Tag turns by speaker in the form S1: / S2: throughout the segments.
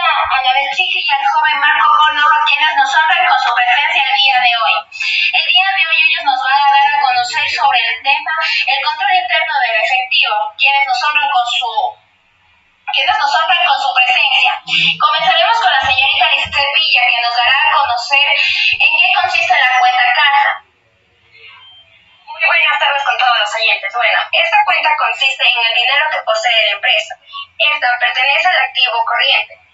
S1: señorita Anabel Chiqui y al joven Marco Córdoba, quienes nos honran con su presencia el día de hoy. El día de hoy ellos nos van a dar a conocer sobre el tema el control interno del efectivo, quienes nos honran con su quienes nos honran con su presencia. Comenzaremos con la señorita Lisette Villa, que nos dará a conocer en qué consiste la cuenta caja.
S2: Muy buenas tardes con todos los oyentes. Bueno, esta cuenta consiste en el dinero que posee la empresa. Esta pertenece al activo corriente.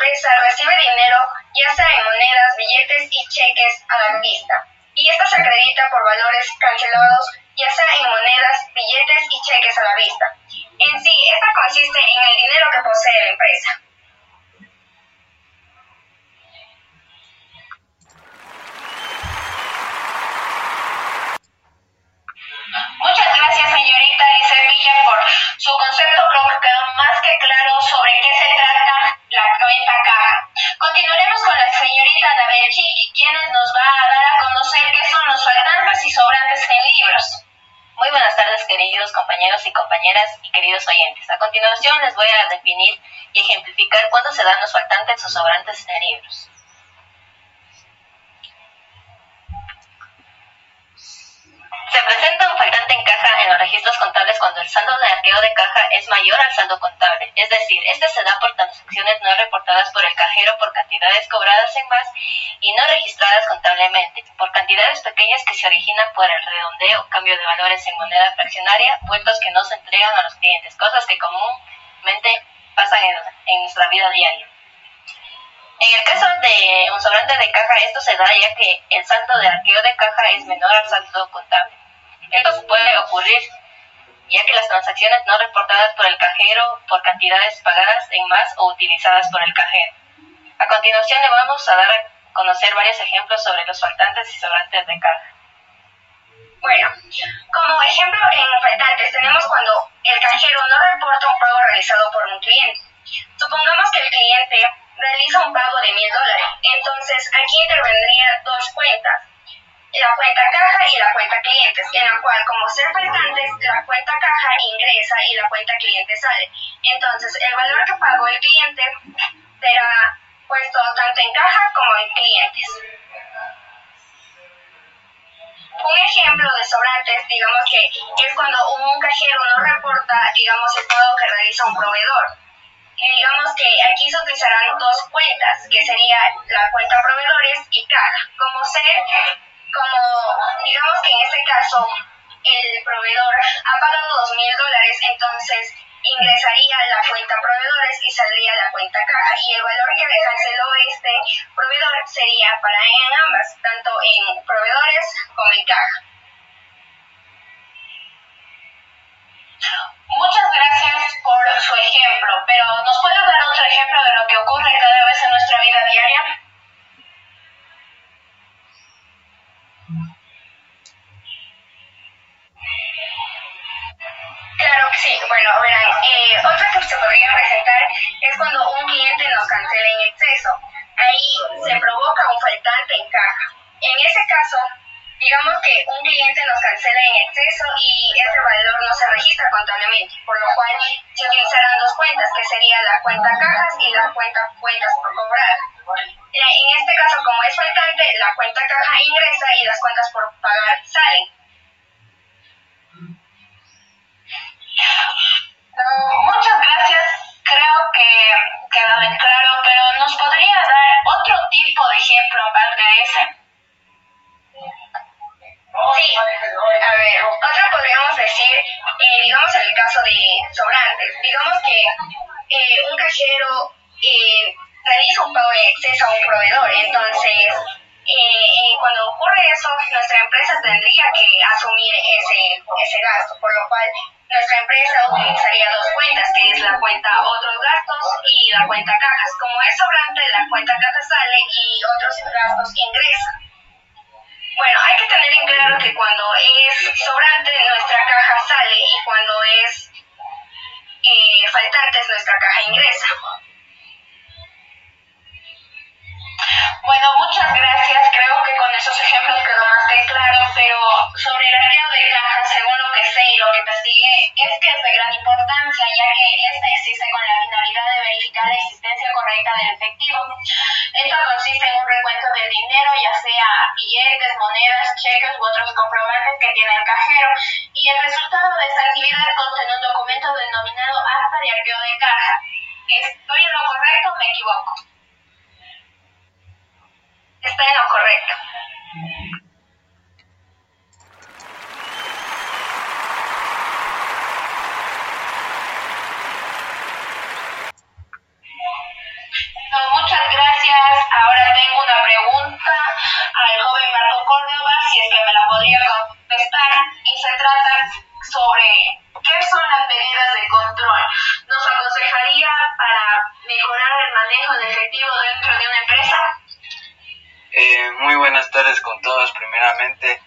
S2: Empresa recibe dinero, ya sea en monedas, billetes y cheques a la vista. Y esto se acredita por valores cancelados, ya sea en monedas, billetes y cheques a la vista. En sí, esta consiste en el dinero que posee la empresa.
S3: Compañeras y queridos oyentes. A continuación les voy a definir y ejemplificar cuándo se dan los faltantes o sobrantes en Se presenta un faltante en caja en los registros contables cuando el saldo de arqueo de caja es mayor al saldo contable, es decir, este se da por transacciones no reportadas por el cajero por cantidades cobradas en más y no registradas contablemente, por cantidades pequeñas que se originan por el redondeo, cambio de valores en moneda fraccionaria, vueltos que no se entregan a los clientes, cosas que comúnmente pasan en, en nuestra vida diaria. En el caso de un sobrante de caja, esto se da ya que el saldo de arqueo de caja es menor al saldo contable. Esto puede ocurrir ya que las transacciones no reportadas por el cajero por cantidades pagadas en más o utilizadas por el cajero. A continuación le vamos a dar a conocer varios ejemplos sobre los faltantes y sobrantes de caja.
S2: Bueno, como ejemplo en faltantes tenemos cuando el cajero no reporta un pago realizado por un cliente. Supongamos que el cliente realiza un pago de mil dólares. Entonces aquí intervendría dos cuentas la cuenta caja y la cuenta clientes, en la cual como ser faltantes, la cuenta caja ingresa y la cuenta cliente sale. Entonces, el valor que pagó el cliente será puesto tanto en caja como en clientes. Un ejemplo de sobrantes, digamos que es cuando un cajero no reporta, digamos, el pago que realiza un proveedor. Y digamos que aquí se utilizarán dos cuentas, que sería la cuenta proveedores y caja. Como ser como digamos que en este caso el proveedor ha pagado dos mil dólares, entonces ingresaría la cuenta proveedores y saldría la cuenta caja y el valor que canceló este proveedor sería para en ambas, tanto en proveedores como en caja.
S1: Muchas gracias por su ejemplo, pero ¿nos puede dar otro ejemplo de lo que ocurre cada vez en nuestra vida
S2: digamos que un cliente nos cancela en exceso y ese valor no se registra contablemente, por lo cual se utilizarán dos cuentas, que sería la cuenta cajas y la cuenta cuentas por cobrar. En este caso, como es faltante, la cuenta caja ingresa y las cuentas por pagar salen.
S1: muchas gracias. Creo que queda bien claro, pero ¿nos podría dar otro
S2: eso, nuestra empresa tendría que asumir ese, ese gasto, por lo cual nuestra empresa utilizaría dos cuentas, que es la cuenta otros gastos y la cuenta cajas. Como es sobrante, la cuenta cajas sale y otros gastos ingresan. Bueno, hay que tener en claro que cuando es sobrante, nuestra caja sale y cuando es eh, faltante, nuestra caja ingresa.
S1: Bueno, muchas gracias. Creo que con esos ejemplos quedó más que claro, pero sobre el arqueo de caja, según lo que sé y lo que investigué, es que es de gran importancia, ya que este existe con la finalidad de
S2: efectivo. Esto consiste en un recuento del dinero, ya sea billetes, monedas, cheques u otros comprobantes que tiene el cajero, y el resultado de esta actividad consta en un documento denominado acta de arqueo de caja. ¿Estoy en lo correcto o me equivoco? Thank you.
S4: Eh, muy buenas tardes con todos, primeramente.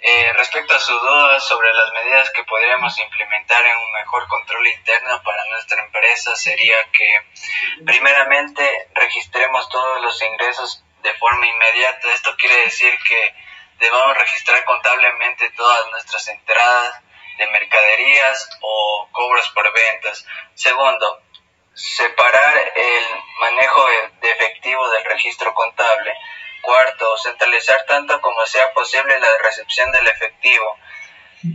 S4: Eh, respecto a su duda sobre las medidas que podríamos implementar en un mejor control interno para nuestra empresa, sería que primeramente registremos todos los ingresos de forma inmediata. Esto quiere decir que debamos registrar contablemente todas nuestras entradas de mercaderías o cobros por ventas. Segundo, separar el manejo de efectivo del registro contable. Cuarto, centralizar tanto como sea posible la recepción del efectivo.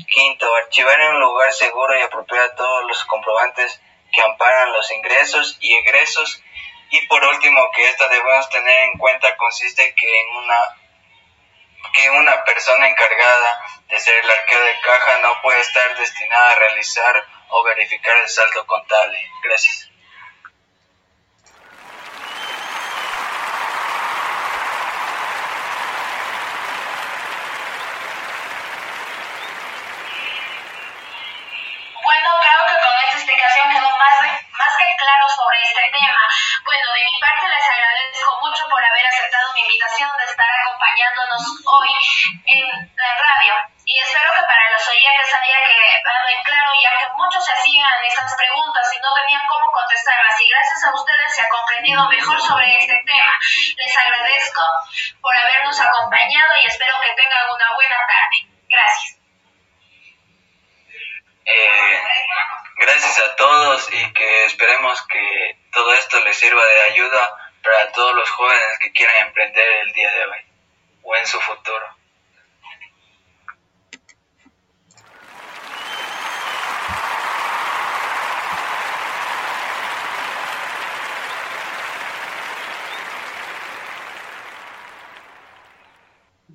S4: Quinto, archivar en un lugar seguro y apropiado todos los comprobantes que amparan los ingresos y egresos. Y por último, que esto debemos tener en cuenta consiste que en una que una persona encargada de hacer el arqueo de caja no puede estar destinada a realizar o verificar el saldo contable. Gracias.
S2: Hoy en la radio. Y espero que para los oyentes haya quedado en claro, ya que muchos se hacían estas preguntas y no tenían cómo contestarlas. Y gracias a ustedes se ha comprendido mejor sobre este tema. Les agradezco por habernos acompañado y espero que tengan una buena tarde. Gracias.
S4: Eh, gracias a todos y que esperemos que todo esto les sirva de ayuda para todos los jóvenes que quieran emprender el día de hoy o en su futuro.